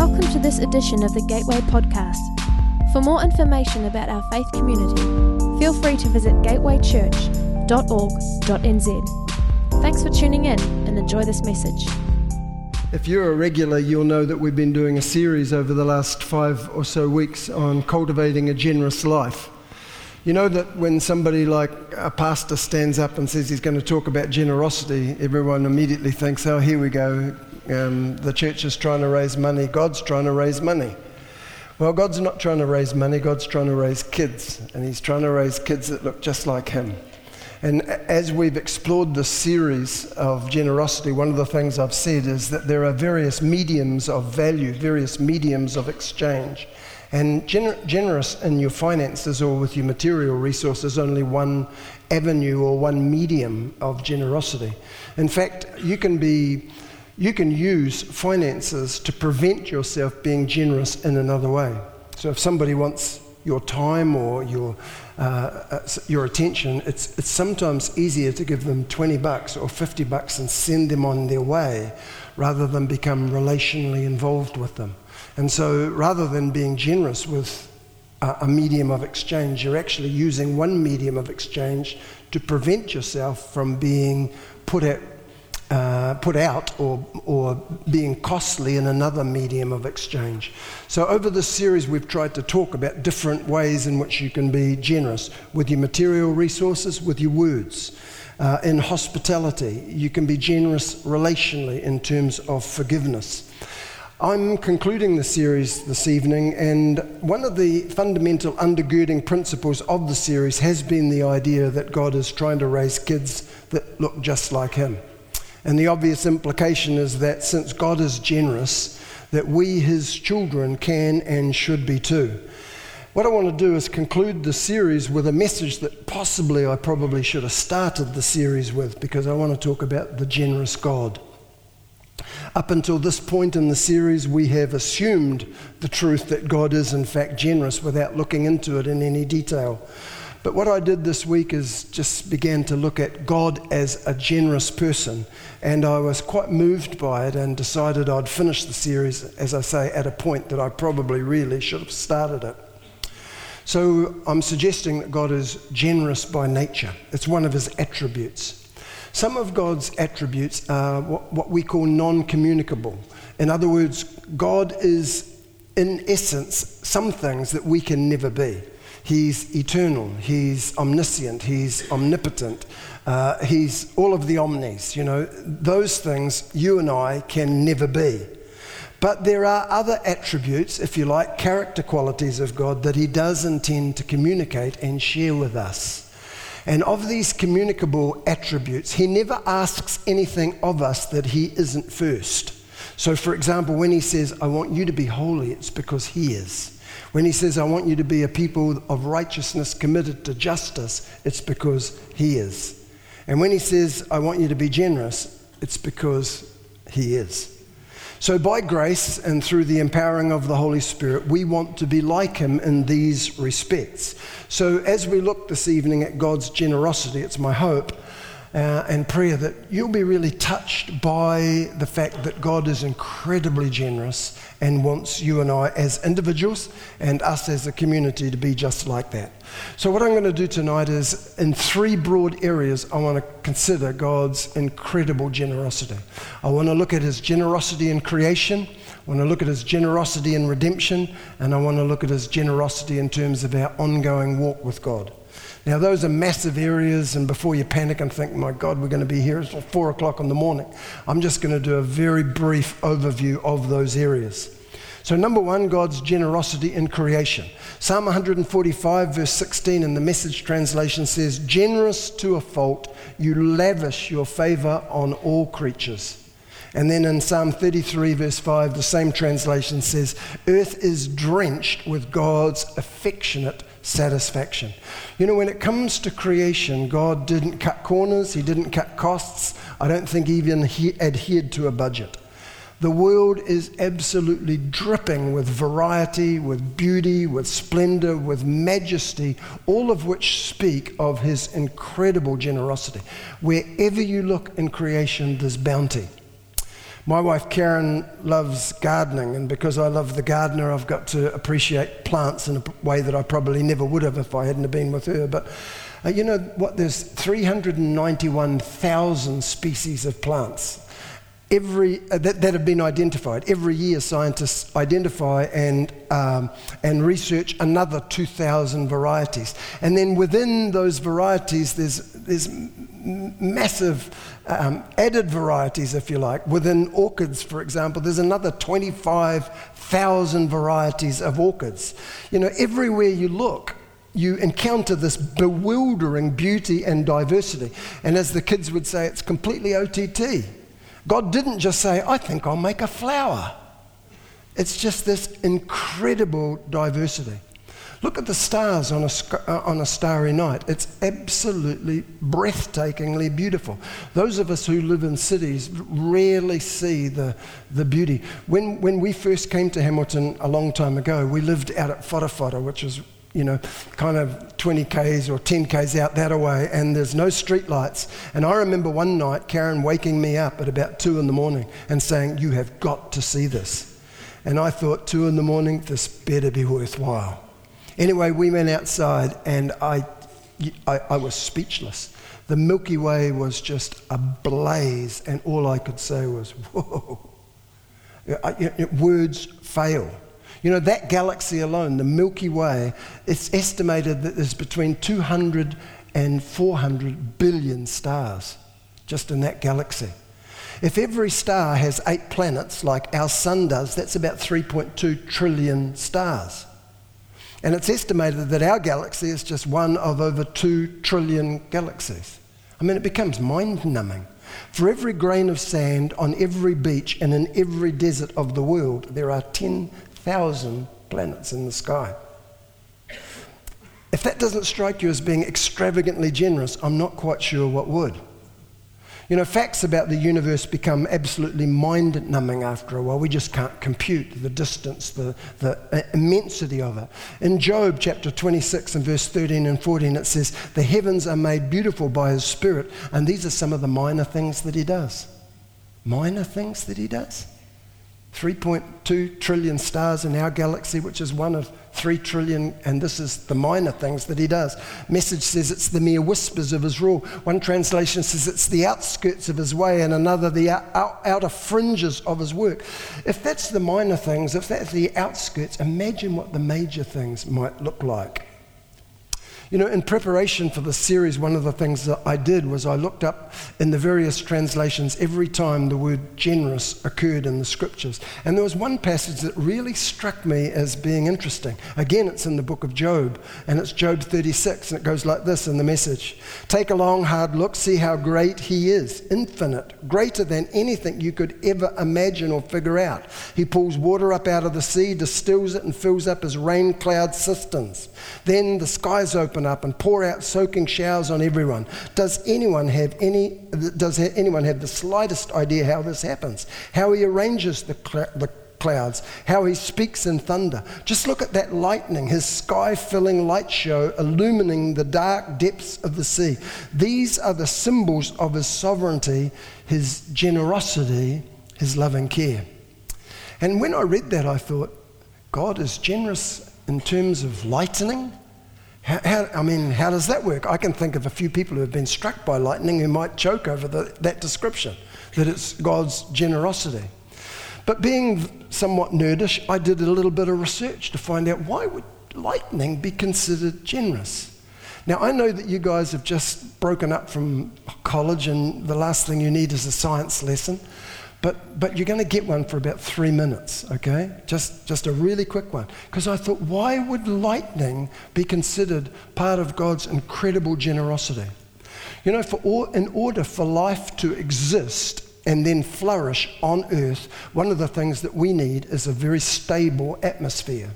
Welcome to this edition of the Gateway Podcast. For more information about our faith community, feel free to visit gatewaychurch.org.nz. Thanks for tuning in and enjoy this message. If you're a regular, you'll know that we've been doing a series over the last five or so weeks on cultivating a generous life. You know that when somebody like a pastor stands up and says he's going to talk about generosity, everyone immediately thinks, oh, here we go. Um, the church is trying to raise money. God's trying to raise money. Well, God's not trying to raise money. God's trying to raise kids. And He's trying to raise kids that look just like Him. And as we've explored this series of generosity, one of the things I've said is that there are various mediums of value, various mediums of exchange. And gener- generous in your finances or with your material resources, only one avenue or one medium of generosity. In fact, you can be. You can use finances to prevent yourself being generous in another way. So, if somebody wants your time or your, uh, uh your attention, it's, it's sometimes easier to give them 20 bucks or 50 bucks and send them on their way rather than become relationally involved with them. And so rather than being generous with a, a medium of exchange, you're actually using one medium of exchange to prevent yourself from being put at uh, put out or, or being costly in another medium of exchange. So, over this series, we've tried to talk about different ways in which you can be generous with your material resources, with your words. Uh, in hospitality, you can be generous relationally in terms of forgiveness. I'm concluding the series this evening, and one of the fundamental undergirding principles of the series has been the idea that God is trying to raise kids that look just like Him. And the obvious implication is that since God is generous, that we, His children, can and should be too. What I want to do is conclude the series with a message that possibly I probably should have started the series with because I want to talk about the generous God. Up until this point in the series, we have assumed the truth that God is, in fact, generous without looking into it in any detail. But what I did this week is just began to look at God as a generous person, and I was quite moved by it and decided I'd finish the series, as I say, at a point that I probably really should have started it. So I'm suggesting that God is generous by nature, it's one of his attributes. Some of God's attributes are what, we call non communicable. In other words, God is, in essence, some things that we can never be. He's eternal, He's omniscient, He's omnipotent, uh, He's all of the omnis. You know, those things you and I can never be. But there are other attributes, if you like, character qualities of God that He does intend to communicate and share with us. And of these communicable attributes, he never asks anything of us that he isn't first. So, for example, when he says, I want you to be holy, it's because he is. When he says, I want you to be a people of righteousness committed to justice, it's because he is. And when he says, I want you to be generous, it's because he is. So, by grace and through the empowering of the Holy Spirit, we want to be like Him in these respects. So, as we look this evening at God's generosity, it's my hope uh, and prayer that you'll be really touched by the fact that God is incredibly generous and wants you and I as individuals and us as a community to be just like that. So, what I'm going to do tonight is in three broad areas, I want to consider God's incredible generosity. I want to look at his generosity in creation. I want to look at his generosity in redemption, and I want to look at his generosity in terms of our ongoing walk with God. Now, those are massive areas, and before you panic and think, my God, we're going to be here until four o'clock in the morning, I'm just going to do a very brief overview of those areas. So, number one, God's generosity in creation. Psalm 145, verse 16 in the message translation says, Generous to a fault, you lavish your favor on all creatures. And then in Psalm 33, verse 5, the same translation says, Earth is drenched with God's affectionate satisfaction. You know, when it comes to creation, God didn't cut corners, He didn't cut costs. I don't think even He adhered to a budget. The world is absolutely dripping with variety, with beauty, with splendor, with majesty, all of which speak of His incredible generosity. Wherever you look in creation, there's bounty. My wife Karen loves gardening, and because I love the gardener, I've got to appreciate plants in a way that I probably never would have if I hadn't been with her. But uh, you know what? There's 391,000 species of plants every, uh, that, that, have been identified. Every year, scientists identify and, um, and research another 2,000 varieties. And then within those varieties, there's, there's massive um, added varieties, if you like. Within orchids, for example, there's another 25,000 varieties of orchids. You know, everywhere you look, you encounter this bewildering beauty and diversity. And as the kids would say, it's completely OTT. God didn't just say, I think I'll make a flower. It's just this incredible diversity. Look at the stars on a, uh, on a starry night. It's absolutely breathtakingly beautiful. Those of us who live in cities rarely see the, the beauty. When, when we first came to Hamilton a long time ago, we lived out at Whatawhata, which is you know, kind of 20 k's or 10 k's out that way, and there's no street lights. And I remember one night Karen waking me up at about two in the morning and saying, You have got to see this. And I thought, two in the morning, this better be worthwhile. Anyway, we went outside, and I, I, I was speechless. The Milky Way was just ablaze, and all I could say was, Whoa. Uh, uh, words fail. You know, that galaxy alone, the Milky Way, it's estimated that there's between 200 and 400 billion stars just in that galaxy. If every star has eight planets like our sun does, that's about 3.2 trillion stars. And it's estimated that our galaxy is just one of over 2 trillion galaxies. I mean, it becomes mind numbing. For every grain of sand on every beach and in every desert of the world, there are 10 thousand planets in the sky. If that doesn't strike you as being extravagantly generous, I'm not quite sure what would. You know, facts about the universe become absolutely mind numbing after a while. We just can't compute the distance, the, the uh, immensity of it. In Job chapter 26 and verse 13 and 14, it says, The heavens are made beautiful by his spirit, and these are some of the minor things that he does. Minor things that he does? 3.2 trillion stars in our galaxy, which is one of 3 trillion, and this is the minor things that he does. Message says it's the mere whispers of his rule. One translation says it's the outskirts of his way, and another the out, outer fringes of his work. If that's the minor things, if that's the outskirts, imagine what the major things might look like. You know, in preparation for the series, one of the things that I did was I looked up in the various translations every time the word generous occurred in the scriptures. And there was one passage that really struck me as being interesting. Again, it's in the book of Job, and it's Job 36, and it goes like this in the message Take a long, hard look, see how great he is, infinite, greater than anything you could ever imagine or figure out. He pulls water up out of the sea, distills it, and fills up his rain cloud cisterns. Then the skies open up and pour out soaking showers on everyone. Does anyone have any does anyone have the slightest idea how this happens? How he arranges the, cl- the clouds, how he speaks in thunder. Just look at that lightning, his sky filling light show illumining the dark depths of the sea. These are the symbols of his sovereignty, his generosity, his loving care. And when I read that, I thought, God is generous in terms of lightning? How, how, I mean, how does that work? I can think of a few people who have been struck by lightning who might choke over the, that description, that it's God's generosity. But being somewhat nerdish, I did a little bit of research to find out why would lightning be considered generous? Now, I know that you guys have just broken up from college, and the last thing you need is a science lesson. But, but you're going to get one for about three minutes, okay? Just, just a really quick one. Because I thought, why would lightning be considered part of God's incredible generosity? You know, for all, in order for life to exist and then flourish on earth, one of the things that we need is a very stable atmosphere.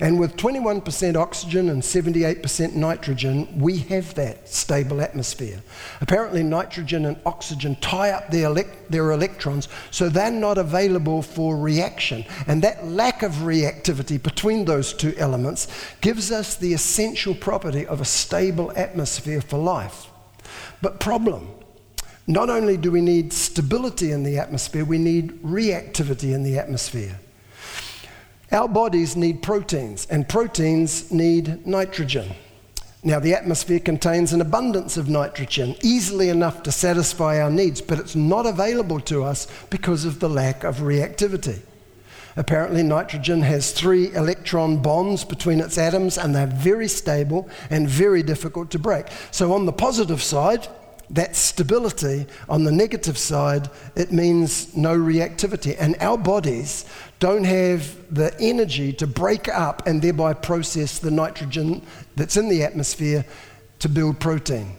And with 21% oxygen and 78% nitrogen, we have that stable atmosphere. Apparently, nitrogen and oxygen tie up their, elect- their electrons, so they're not available for reaction. And that lack of reactivity between those two elements gives us the essential property of a stable atmosphere for life. But, problem Not only do we need stability in the atmosphere, we need reactivity in the atmosphere. Our bodies need proteins, and proteins need nitrogen. Now, the atmosphere contains an abundance of nitrogen, easily enough to satisfy our needs, but it's not available to us because of the lack of reactivity. Apparently, nitrogen has three electron bonds between its atoms, and they're very stable and very difficult to break. So, on the positive side, that stability. On the negative side, it means no reactivity. And our bodies don't have the energy to break up and thereby process the nitrogen that's in the atmosphere to build protein.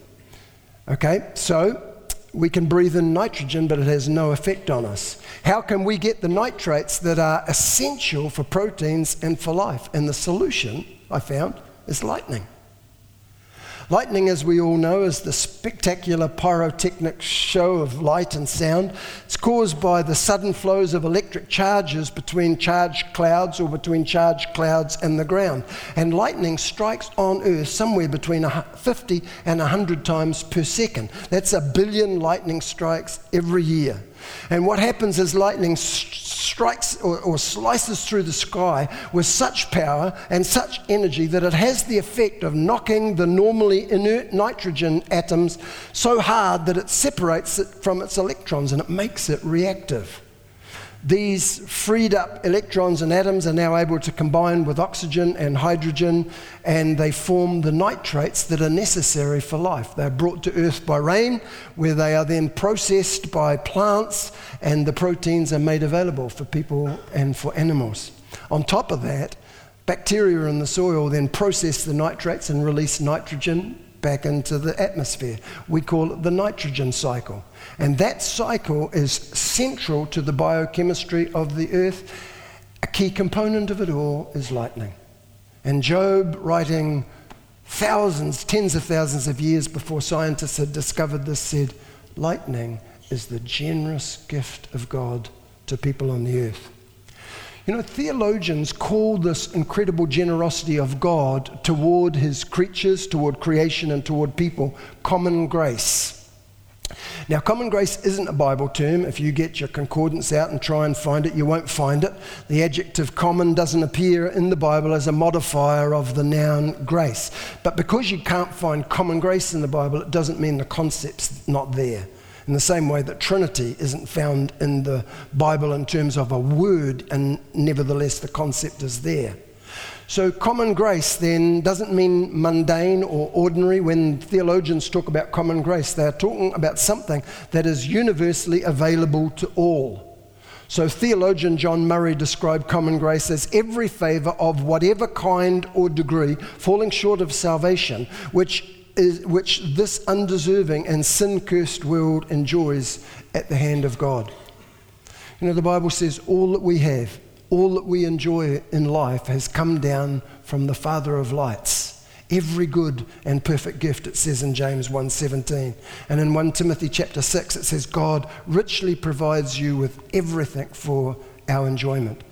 Okay, so we can breathe in nitrogen, but it has no effect on us. How can we get the nitrates that are essential for proteins and for life? And the solution, I found, is lightning. Lightning, as we all know, is the spectacular pyrotechnic show of light and sound. It's caused by the sudden flows of electric charges between charged clouds or between charged clouds and the ground. And lightning strikes on Earth somewhere between 50 and 100 times per second. That's a billion lightning strikes every year. And what happens is lightning strikes or, or, slices through the sky with such power and such energy that it has the effect of knocking the normally inert nitrogen atoms so hard that it separates it from its electrons and it makes it reactive. These freed up electrons and atoms are now able to combine with oxygen and hydrogen, and they form the nitrates that are necessary for life. They're brought to Earth by rain, where they are then processed by plants, and the proteins are made available for people and for animals. On top of that, bacteria in the soil then process the nitrates and release nitrogen back into the atmosphere. We call it the nitrogen cycle. And that cycle is central to the biochemistry of the earth. A key component of it all is lightning. And Job, writing thousands, tens of thousands of years before scientists had discovered this, said, Lightning is the generous gift of God to people on the earth. You know, theologians call this incredible generosity of God toward his creatures, toward creation, and toward people common grace. Now, common grace isn't a Bible term. If you get your concordance out and try and find it, you won't find it. The adjective common doesn't appear in the Bible as a modifier of the noun grace. But because you can't find common grace in the Bible, it doesn't mean the concept's not there in the same way that Trinity isn't found in the Bible in terms of a word, and nevertheless the concept is there. So, common grace then doesn't mean mundane or ordinary. When theologians talk about common grace, they're talking about something that is universally available to all. So, theologian John Murray described common grace as every favor of whatever kind or degree falling short of salvation, which is, which this undeserving and sin cursed world enjoys at the hand of God. You know, the Bible says all that we have, all that we enjoy in life has come down from the Father of lights. Every good and perfect gift, it says in James 1:17. And in 1 Timothy chapter 6, it says, God richly provides you with everything for our enjoyment.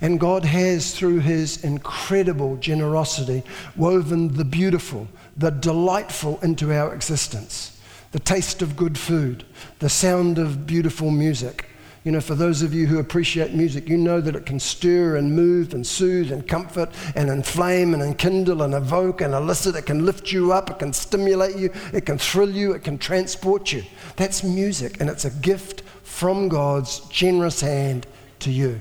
And God has, through his incredible generosity, woven the beautiful, the delightful into our existence. The taste of good food, the sound of beautiful music. You know, for those of you who appreciate music, you know that it can stir and move and soothe and comfort and inflame and enkindle and evoke and elicit. It can lift you up, it can stimulate you, it can thrill you, it can transport you. That's music, and it's a gift from God's generous hand to you.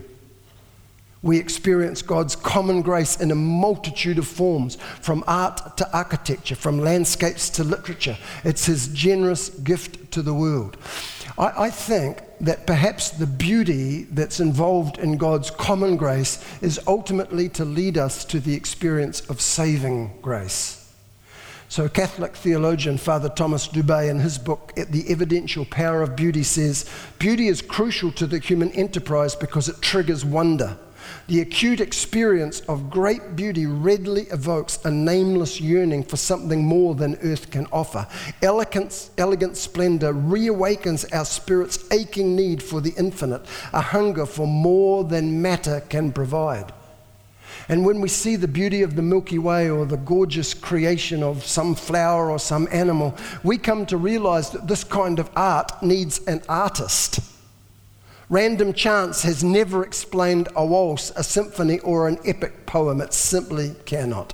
We experience God's common grace in a multitude of forms, from art to architecture, from landscapes to literature. It's His generous gift to the world. I, I, think that perhaps the beauty that's involved in God's common grace is ultimately to lead us to the experience of saving grace. So, Catholic theologian Father Thomas Dubay, in his book, The Evidential Power of Beauty, says beauty is crucial to the human enterprise because it triggers wonder. The acute experience of great beauty readily evokes a nameless yearning for something more than earth can offer. Elegance, elegant splendor reawakens our spirit's aching need for the infinite, a hunger for more than matter can provide. And when we see the beauty of the Milky Way or the gorgeous creation of some flower or some animal, we come to realize that this kind of art needs an artist. Random chance has never explained a waltz, a symphony, or an epic poem. It simply cannot.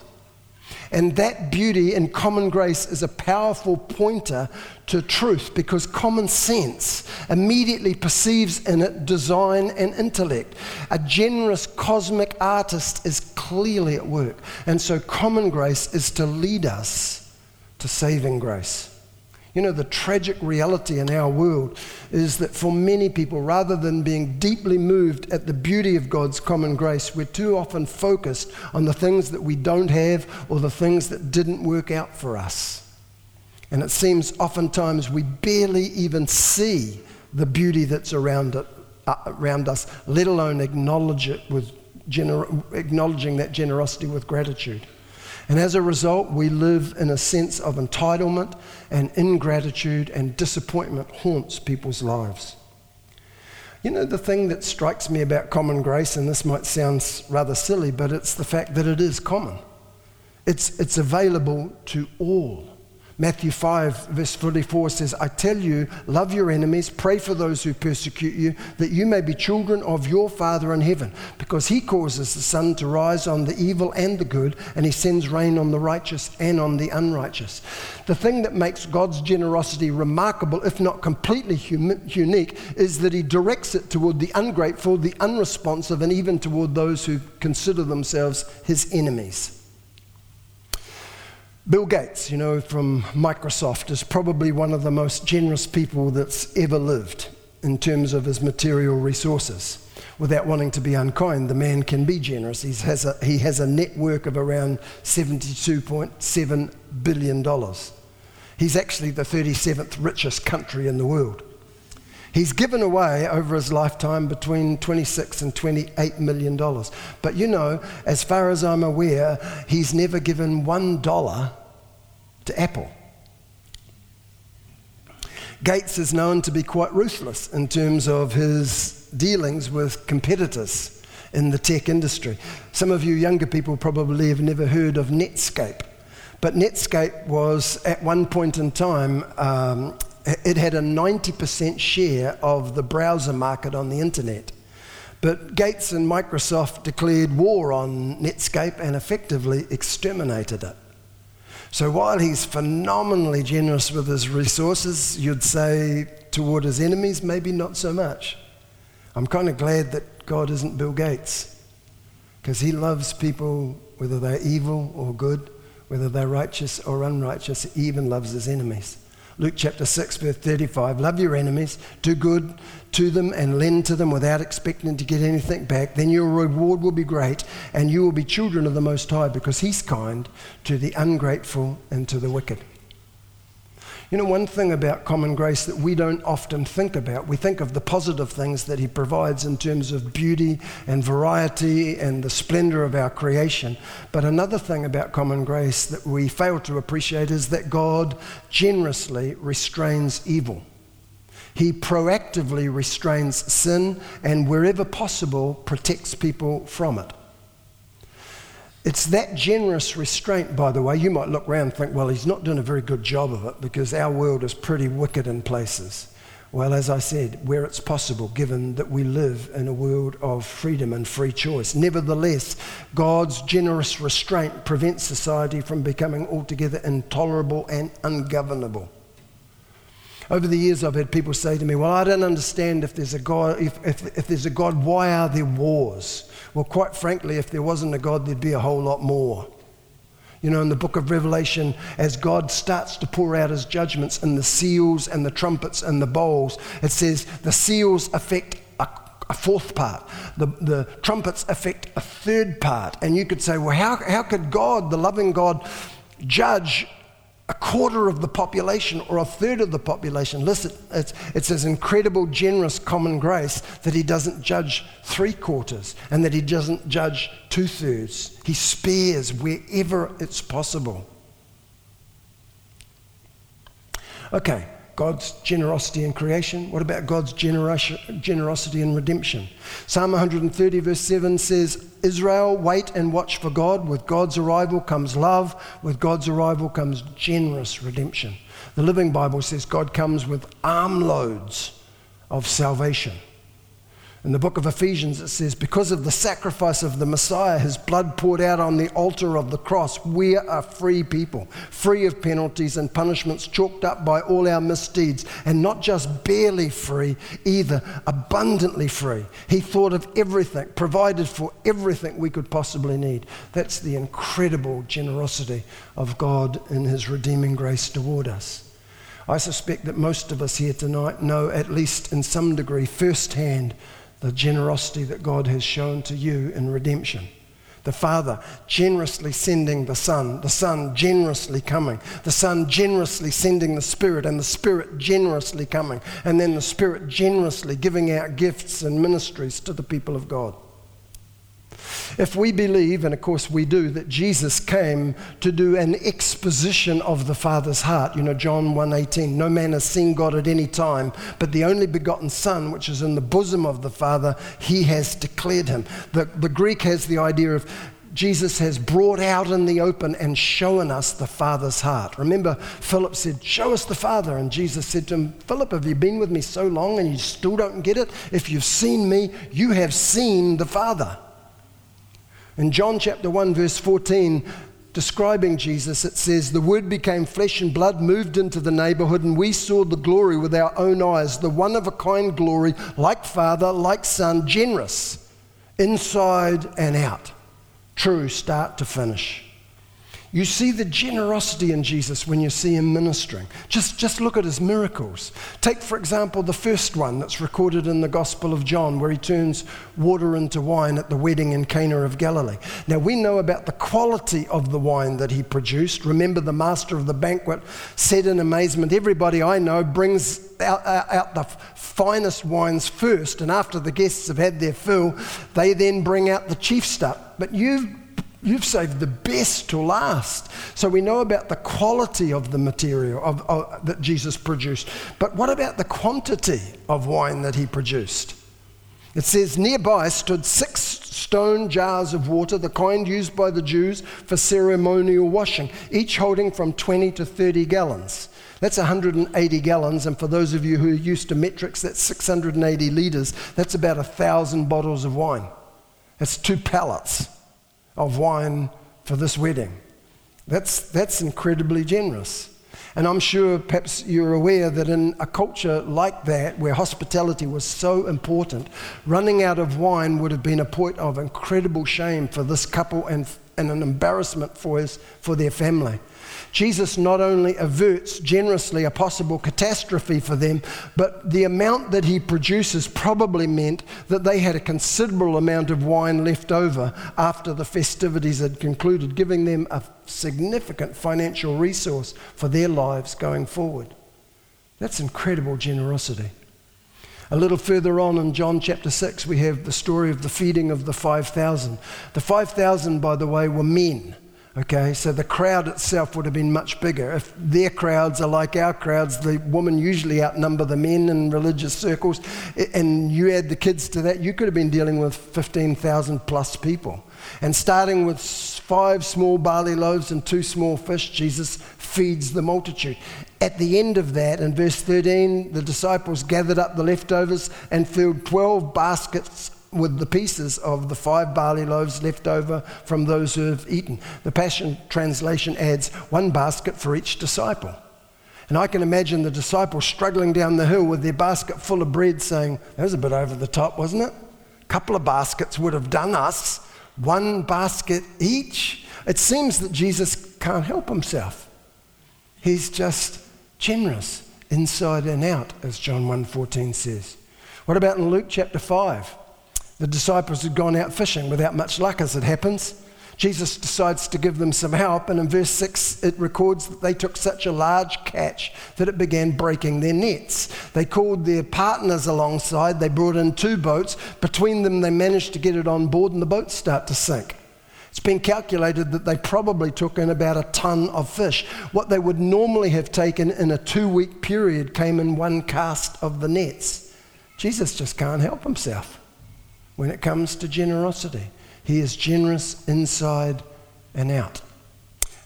And that beauty in common grace is a powerful pointer to truth because common sense immediately perceives in it design and intellect. A generous cosmic artist is clearly at work. And so, common grace is to lead us to saving grace. You know, the tragic reality in our world is that for many people, rather than being deeply moved at the beauty of God's common grace, we're too often focused on the things that we don't have or the things that didn't work out for us. And it seems oftentimes we barely even see the beauty that's around, it, uh, around us, let alone acknowledge it with gener- acknowledging that generosity with gratitude. And as a result, we live in a sense of entitlement and ingratitude and disappointment haunts people's lives. You know, the thing that strikes me about common grace, and this might sound rather silly, but it's the fact that it is common. It's, it's available to all. Matthew 5, verse 44 says, I tell you, love your enemies, pray for those who persecute you, that you may be children of your Father in heaven, because he causes the sun to rise on the evil and the good, and he sends rain on the righteous and on the unrighteous. The thing that makes God's generosity remarkable, if not completely unique, is that he directs it toward the ungrateful, the unresponsive, and even toward those who consider themselves his enemies. Bill Gates, you know, from Microsoft, is probably one of the most generous people that's ever lived in terms of his material resources. Without wanting to be unkind, the man can be generous. He has a, he has a network of around $72.7 billion. He's actually the 37th richest country in the world. He's given away over his lifetime between 26 and 28 million dollars. But you know, as far as I'm aware, he's never given one dollar to Apple. Gates is known to be quite ruthless in terms of his dealings with competitors in the tech industry. Some of you younger people probably have never heard of Netscape. But Netscape was, at one point in time, um, it had a 90% share of the browser market on the internet. But Gates and Microsoft declared war on Netscape and effectively exterminated it. So while he's phenomenally generous with his resources, you'd say toward his enemies, maybe not so much. I'm kind of glad that God isn't Bill Gates because he loves people, whether they're evil or good, whether they're righteous or unrighteous, he even loves his enemies. Luke chapter 6, verse 35 Love your enemies, do good to them, and lend to them without expecting to get anything back. Then your reward will be great, and you will be children of the Most High, because He's kind to the ungrateful and to the wicked. You know, one thing about common grace that we don't often think about, we think of the positive things that He provides in terms of beauty and variety and the splendor of our creation. But another thing about common grace that we fail to appreciate is that God generously restrains evil. He proactively restrains sin and, wherever possible, protects people from it. It's that generous restraint, by the way. You might look around and think, well, he's not doing a very good job of it because our world is pretty wicked in places. Well, as I said, where it's possible, given that we live in a world of freedom and free choice. Nevertheless, God's generous restraint prevents society from becoming altogether intolerable and ungovernable. Over the years, I've had people say to me, Well, I don't understand if there's a God, if, if, if there's a God, why are there wars? Well, quite frankly, if there wasn't a God, there'd be a whole lot more. You know, in the book of Revelation, as God starts to pour out his judgments in the seals and the trumpets and the bowls, it says the seals affect a, a fourth part, the, the trumpets affect a third part. And you could say, well, how, how could God, the loving God, judge a quarter of the population or a third of the population. Listen, it's, it's his incredible, generous common grace that he doesn't judge three quarters and that he doesn't judge two thirds. He spares wherever it's possible. Okay, God's generosity in creation? What about God's generosity in redemption? Psalm 130, verse 7 says, Israel, wait and watch for God. With God's arrival comes love. With God's arrival comes generous redemption. The Living Bible says God comes with armloads of salvation. In the book of Ephesians, it says, Because of the sacrifice of the Messiah, his blood poured out on the altar of the cross, we are free people, free of penalties and punishments chalked up by all our misdeeds, and not just barely free, either abundantly free. He thought of everything, provided for everything we could possibly need. That's the incredible generosity of God in his redeeming grace toward us. I suspect that most of us here tonight know, at least in some degree, firsthand the generosity that God has shown to you in redemption. The Father generously sending the Son, the Son generously coming, the Son generously sending the Spirit, and the Spirit generously coming, and then the Spirit generously giving out gifts and ministries to the people of God. If we believe, and of course we do, that Jesus came to do an exposition of the Father's heart, you know, John 1:18, no man has seen God at any time, but the only begotten Son, which is in the bosom of the Father, he has declared him. The, the Greek has the idea of Jesus has brought out in the open and shown us the Father's heart. Remember, Philip said, Show us the Father. And Jesus said to him, Philip, have you been with me so long and you still don't get it? If you've seen me, you have seen the Father. In John chapter 1, verse 14, describing Jesus, it says, The Word became flesh and blood, moved into the neighborhood, and we saw the glory with our own eyes, the one of a kind glory, like Father, like Son, generous, inside and out, true, start to finish. You see the generosity in Jesus when you see him ministering. Just, just look at his miracles. Take, for example, the first one that's recorded in the Gospel of John, where he turns water into wine at the wedding in Cana of Galilee. Now, we know about the quality of the wine that he produced. Remember, the master of the banquet said in amazement, Everybody I know brings out, out, the finest wines first, and after the guests have had their fill, they then bring out the chief stuff. But you've You've saved the best to last. So we know about the quality of the material of, of, that Jesus produced. But what about the quantity of wine that he produced? It says, Nearby stood six stone jars of water, the kind used by the Jews for ceremonial washing, each holding from 20 to 30 gallons. That's 180 gallons, and for those of you who are used to metrics, that's 680 litres. That's about a thousand bottles of wine. That's two pallets of wine for this wedding. That's, that's incredibly generous. And I'm sure perhaps you're aware that in a culture like that, where hospitality was so important, running out of wine would have been a point of incredible shame for this couple and, and an embarrassment for, his, for their family. Jesus not only averts generously a possible catastrophe for them, but the amount that he produces probably meant that they had a considerable amount of wine left over after the festivities had concluded, giving them a significant financial resource for their lives going forward. That's incredible generosity. A little further on in John chapter 6, we have the story of the feeding of the 5,000. The 5,000, by the way, were men. Okay, so the crowd itself would have been much bigger. If their crowds are like our crowds, the women usually outnumber the men in religious circles, and you add the kids to that, you could have been dealing with 15,000 plus people. And starting with five small barley loaves and two small fish, Jesus feeds the multitude. At the end of that, in verse 13, the disciples gathered up the leftovers and filled 12 baskets with the pieces of the five barley loaves left over from those who have eaten. The Passion Translation adds one basket for each disciple. And I can imagine the disciples struggling down the hill with their basket full of bread saying, That was a bit over the top, wasn't it? A couple of baskets would have done us, one basket each. It seems that Jesus can't help himself. He's just generous inside and out, as John 1:14 says. What about in Luke chapter 5? The disciples had gone out fishing without much luck, as it happens. Jesus decides to give them some help, and in verse 6, it records that they took such a large catch that it began breaking their nets. They called their partners alongside, they brought in two boats. Between them, they managed to get it on board, and the boats start to sink. It's been calculated that they probably took in about a ton of fish. What they would normally have taken in a two week period came in one cast of the nets. Jesus just can't help himself when it comes to generosity. He is generous inside and out.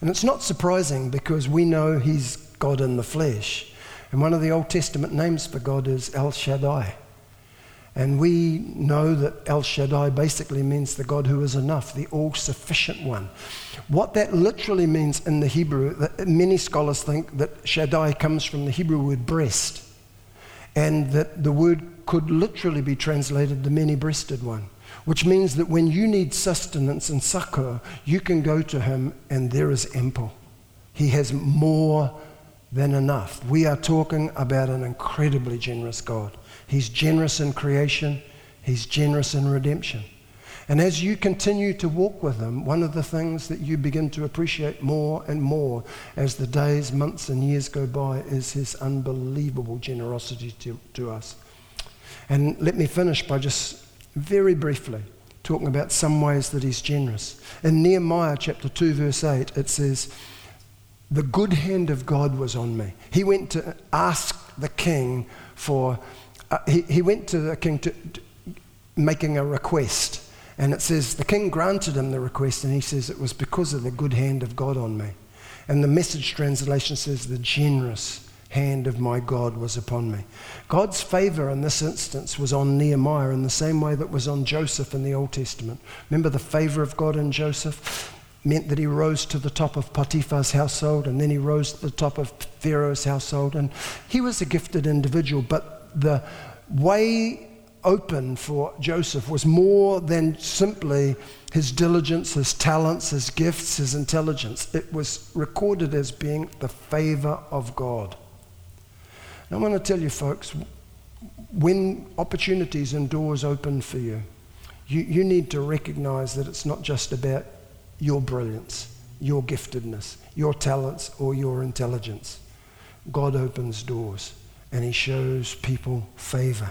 And it's not surprising because we know he's God in the flesh. And one of the Old Testament names for God is El Shaddai. And we know that El Shaddai basically means the God who is enough, the all sufficient one. What that literally means in the Hebrew, that many scholars think that Shaddai comes from the Hebrew word breast, and that the word could literally be translated the many breasted one, which means that when you need sustenance and succor, you can go to him and there is ample. He has more than enough. We are talking about an incredibly generous God. He's generous in creation, He's generous in redemption. And as you continue to walk with Him, one of the things that you begin to appreciate more and more as the days, months, and years go by is His unbelievable generosity to, to us. And let me finish by just very briefly talking about some ways that He's generous. In Nehemiah chapter 2, verse 8, it says, The good hand of God was on me. He went to ask the king for uh, he, he went to the king to, to, making a request. And it says, the king granted him the request, and he says, it was because of the good hand of God on me. And the message translation says, the generous hand of my God was upon me. God's favor in this instance was on Nehemiah in the same way that was on Joseph in the Old Testament. Remember the favor of God in Joseph? meant that he rose to the top of Potiphar's household and then he rose to the top of Pharaoh's household. And he was a gifted individual, but the way open for Joseph was more than simply his diligence, his talents, his gifts, his intelligence. It was recorded as being the favor of God. I want to tell you, folks, when opportunities and doors open for you, you, you need to recognize that it's not just about your brilliance, your giftedness, your talents, or your intelligence. God opens doors and he shows people favor.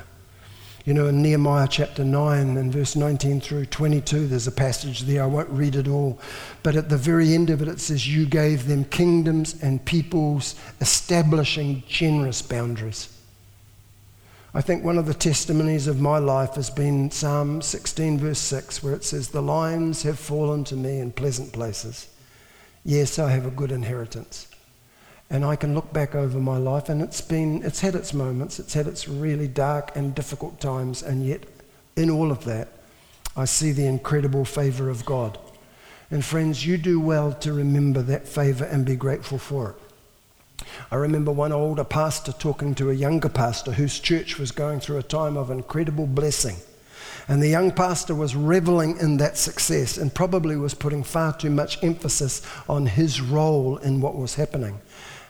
You know, in Nehemiah chapter 9 and verse 19 through 22, there's a passage there. I won't read it all. But at the very end of it, it says, You gave them kingdoms and peoples, establishing generous boundaries. I think one of the testimonies of my life has been Psalm 16, verse 6, where it says, The lines have fallen to me in pleasant places. Yes, I have a good inheritance. And I can look back over my life and it's been, it's had its moments, it's had its really dark and difficult times, and yet in all of that, I see the incredible favor of God. And friends, you do well to remember that favor and be grateful for it. I remember one older pastor talking to a younger pastor whose church was going through a time of incredible blessing. And the young pastor was reveling in that success and probably was putting far too much emphasis on his role in what was happening.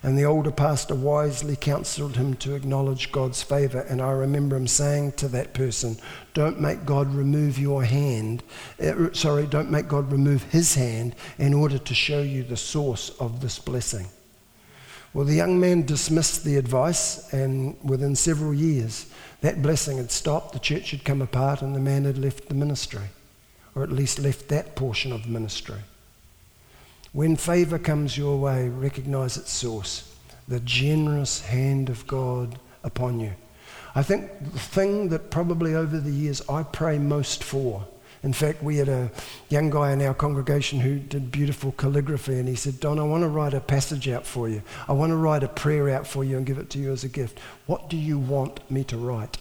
And the older pastor wisely counseled him to acknowledge God's favor. And I remember him saying to that person, Don't make God remove your hand. Uh, sorry, don't make God remove his hand in order to show you the source of this blessing. Well, the young man dismissed the advice, and within several years, that blessing had stopped, the church had come apart, and the man had left the ministry, or at least left that portion of the ministry. When favor comes your way, recognize its source the generous hand of God upon you. I think the thing that probably over the years I pray most for. In fact, we had a young guy in our congregation who did beautiful calligraphy, and he said, Don, I want to write a passage out for you. I want to write a prayer out for you and give it to you as a gift. What do you want me to write?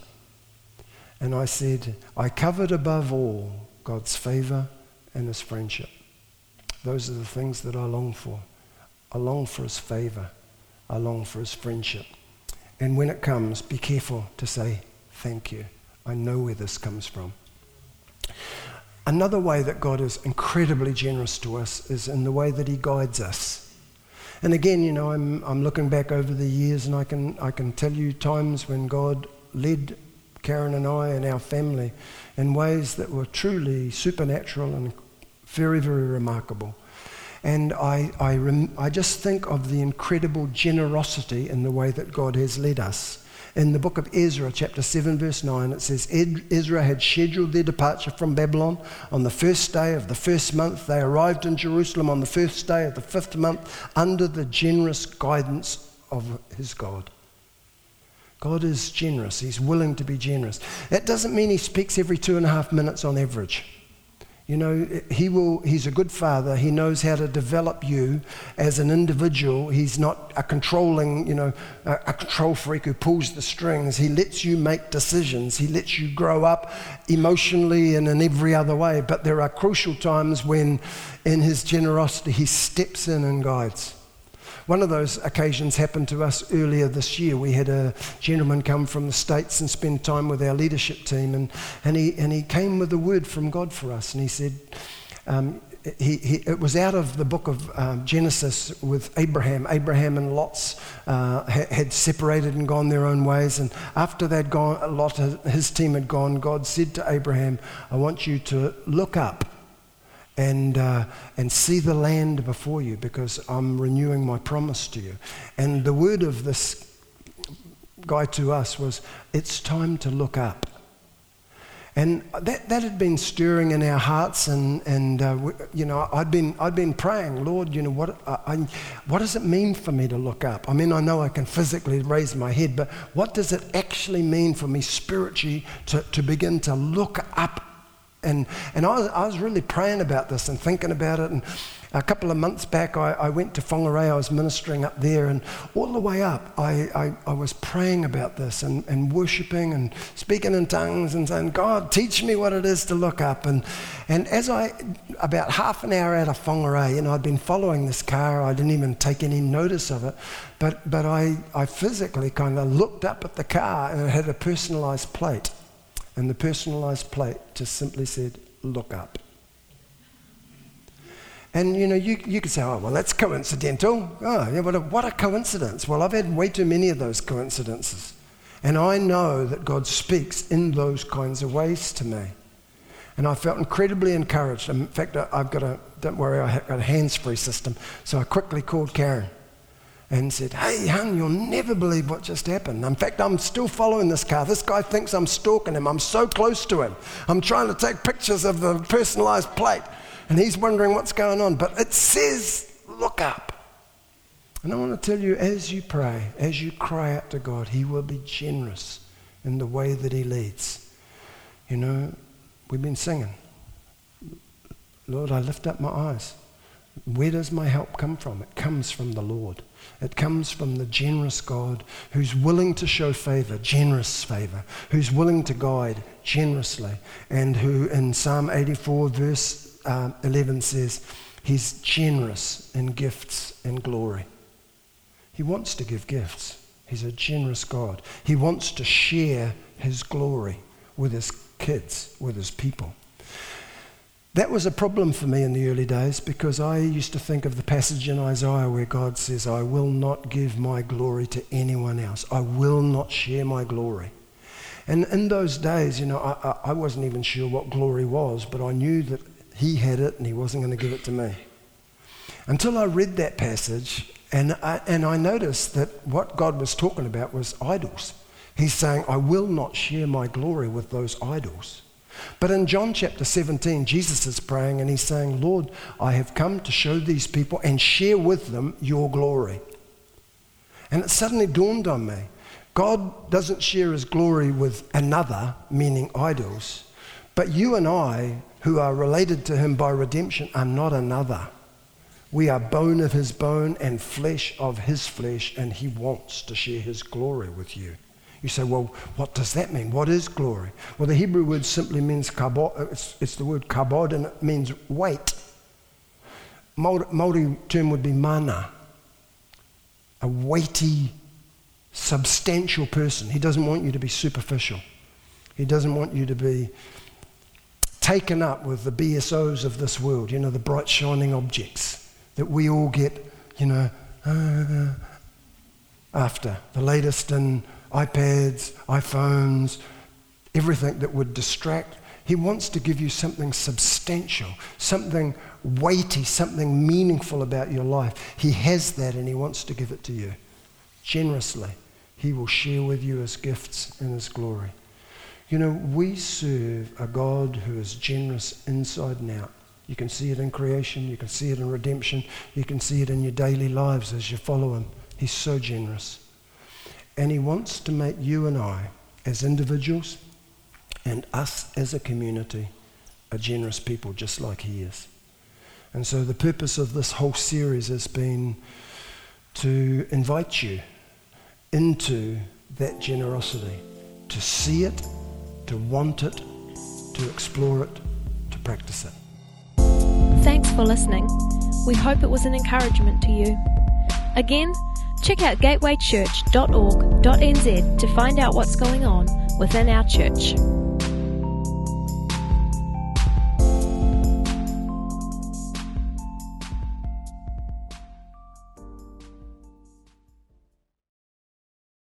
And I said, I covered above all God's favor and his friendship. Those are the things that I long for. I long for his favor. I long for his friendship. And when it comes, be careful to say, Thank you. I know where this comes from. Another way that God is incredibly generous to us is in the way that he guides us. And again, you know, I'm, I'm looking back over the years and I can, I can tell you times when God led Karen and I and our family in ways that were truly supernatural and very, very remarkable. And I, I, rem, I just think of the incredible generosity in the way that God has led us. In the book of Ezra, chapter 7, verse 9, it says Ezra had scheduled their departure from Babylon on the first day of the first month. They arrived in Jerusalem on the first day of the fifth month under the generous guidance of his God. God is generous. He's willing to be generous. That doesn't mean he speaks every two and a half minutes on average. You know, he will, he's a good father. He knows how to develop you as an individual. He's not a controlling, you know, a, a, control freak who pulls the strings. He lets you make decisions. He lets you grow up emotionally and in every other way. But there are crucial times when, in his generosity, he steps in and guides. One of those occasions happened to us earlier this year. We had a gentleman come from the States and spend time with our leadership team, and, and, he, and he came with a word from God for us. And he said, um, he, he, it was out of the book of um, Genesis with Abraham. Abraham and Lot's uh, had separated and gone their own ways. And after they'd gone, Lot, his team had gone, God said to Abraham, I want you to look up and, uh, and see the land before you because I'm renewing my promise to you. And the word of this guy to us was, It's time to look up. And that, that had been stirring in our hearts, and, and uh, you know, I'd been, I'd been praying, Lord, you know, what, I, what does it mean for me to look up? I mean, I know I can physically raise my head, but what does it actually mean for me spiritually to, to begin to look up and, and I, was, I was really praying about this and thinking about it. And a couple of months back, I, I went to Whangarei. I was ministering up there. And all the way up, I, I, I was praying about this and, and worshiping and speaking in tongues and saying, God, teach me what it is to look up. And, and as I, about half an hour out of Whangarei, and I'd been following this car, I didn't even take any notice of it. But, but I, I physically kind of looked up at the car and it had a personalized plate. And the personalized plate just simply said, Look up. And you know, you, you could say, oh, well, that's coincidental. Oh, yeah, what a, what a coincidence. Well, I've had way too many of those coincidences. And I know that God speaks in those kinds of ways to me. And I felt incredibly encouraged. In fact, I've got a, don't worry, I've got a hands free system. So I quickly called Karen and said, Hey, hon, you'll never believe what just happened. In fact, I'm still following this car. This guy thinks I'm stalking him. I'm so close to him. I'm trying to take pictures of the personalized plate, and he's wondering what's going on. But it says, Look up. And I want to tell you, as you pray, as you cry out to God, He will be generous in the way that He leads. You know, we've been singing, Lord, I lift up my eyes. Where does my help come from? It comes from the Lord. It comes from the generous God who's willing to show favor, generous favor, who's willing to guide generously, and who in Psalm 84, verse uh, 11 says, He's generous in gifts and glory. He wants to give gifts. He's a generous God. He wants to share His glory with His kids, with His people. That was a problem for me in the early days because I used to think of the passage in Isaiah where God says, I will not give my glory to anyone else. I will not share my glory. And in those days, you know, I, I wasn't even sure what glory was, but I knew that He had it and He wasn't going to give it to me. Until I read that passage and I, and I noticed that what God was talking about was idols. He's saying, I will not share my glory with those idols. But in John chapter 17, Jesus is praying and he's saying, Lord, I have come to show these people and share with them your glory. And it suddenly dawned on me God doesn't share his glory with another, meaning idols, but you and I, who are related to him by redemption, are not another. We are bone of his bone and flesh of his flesh, and he wants to share his glory with you. You say, well, what does that mean? What is glory? Well, the Hebrew word simply means kabod. It's, it's the word kabod and it means weight. Māori term would be mana, a weighty, substantial person. He doesn't want you to be superficial. He doesn't want you to be taken up with the BSOs of this world, you know, the bright shining objects that we all get, you know, uh, after. The latest in iPads, iPhones, everything that would distract. He wants to give you something substantial, something weighty, something meaningful about your life. He has that and he wants to give it to you generously, He will share with you His gifts and His glory. You know, we serve a God who is generous inside and out. You can see it in creation, you can see it in redemption, you can see it in your daily lives as you follow Him. He's so generous. And He wants to make you and I, as individuals, and us as a community, a generous people just like He is. And so the purpose of this whole series has been to invite you into that generosity, to see it, to want it, to explore it, to practice it. Thanks for listening. We hope it was an encouragement to you. Again, check out gatewaychurch.org.nz to find out what's going on within our church.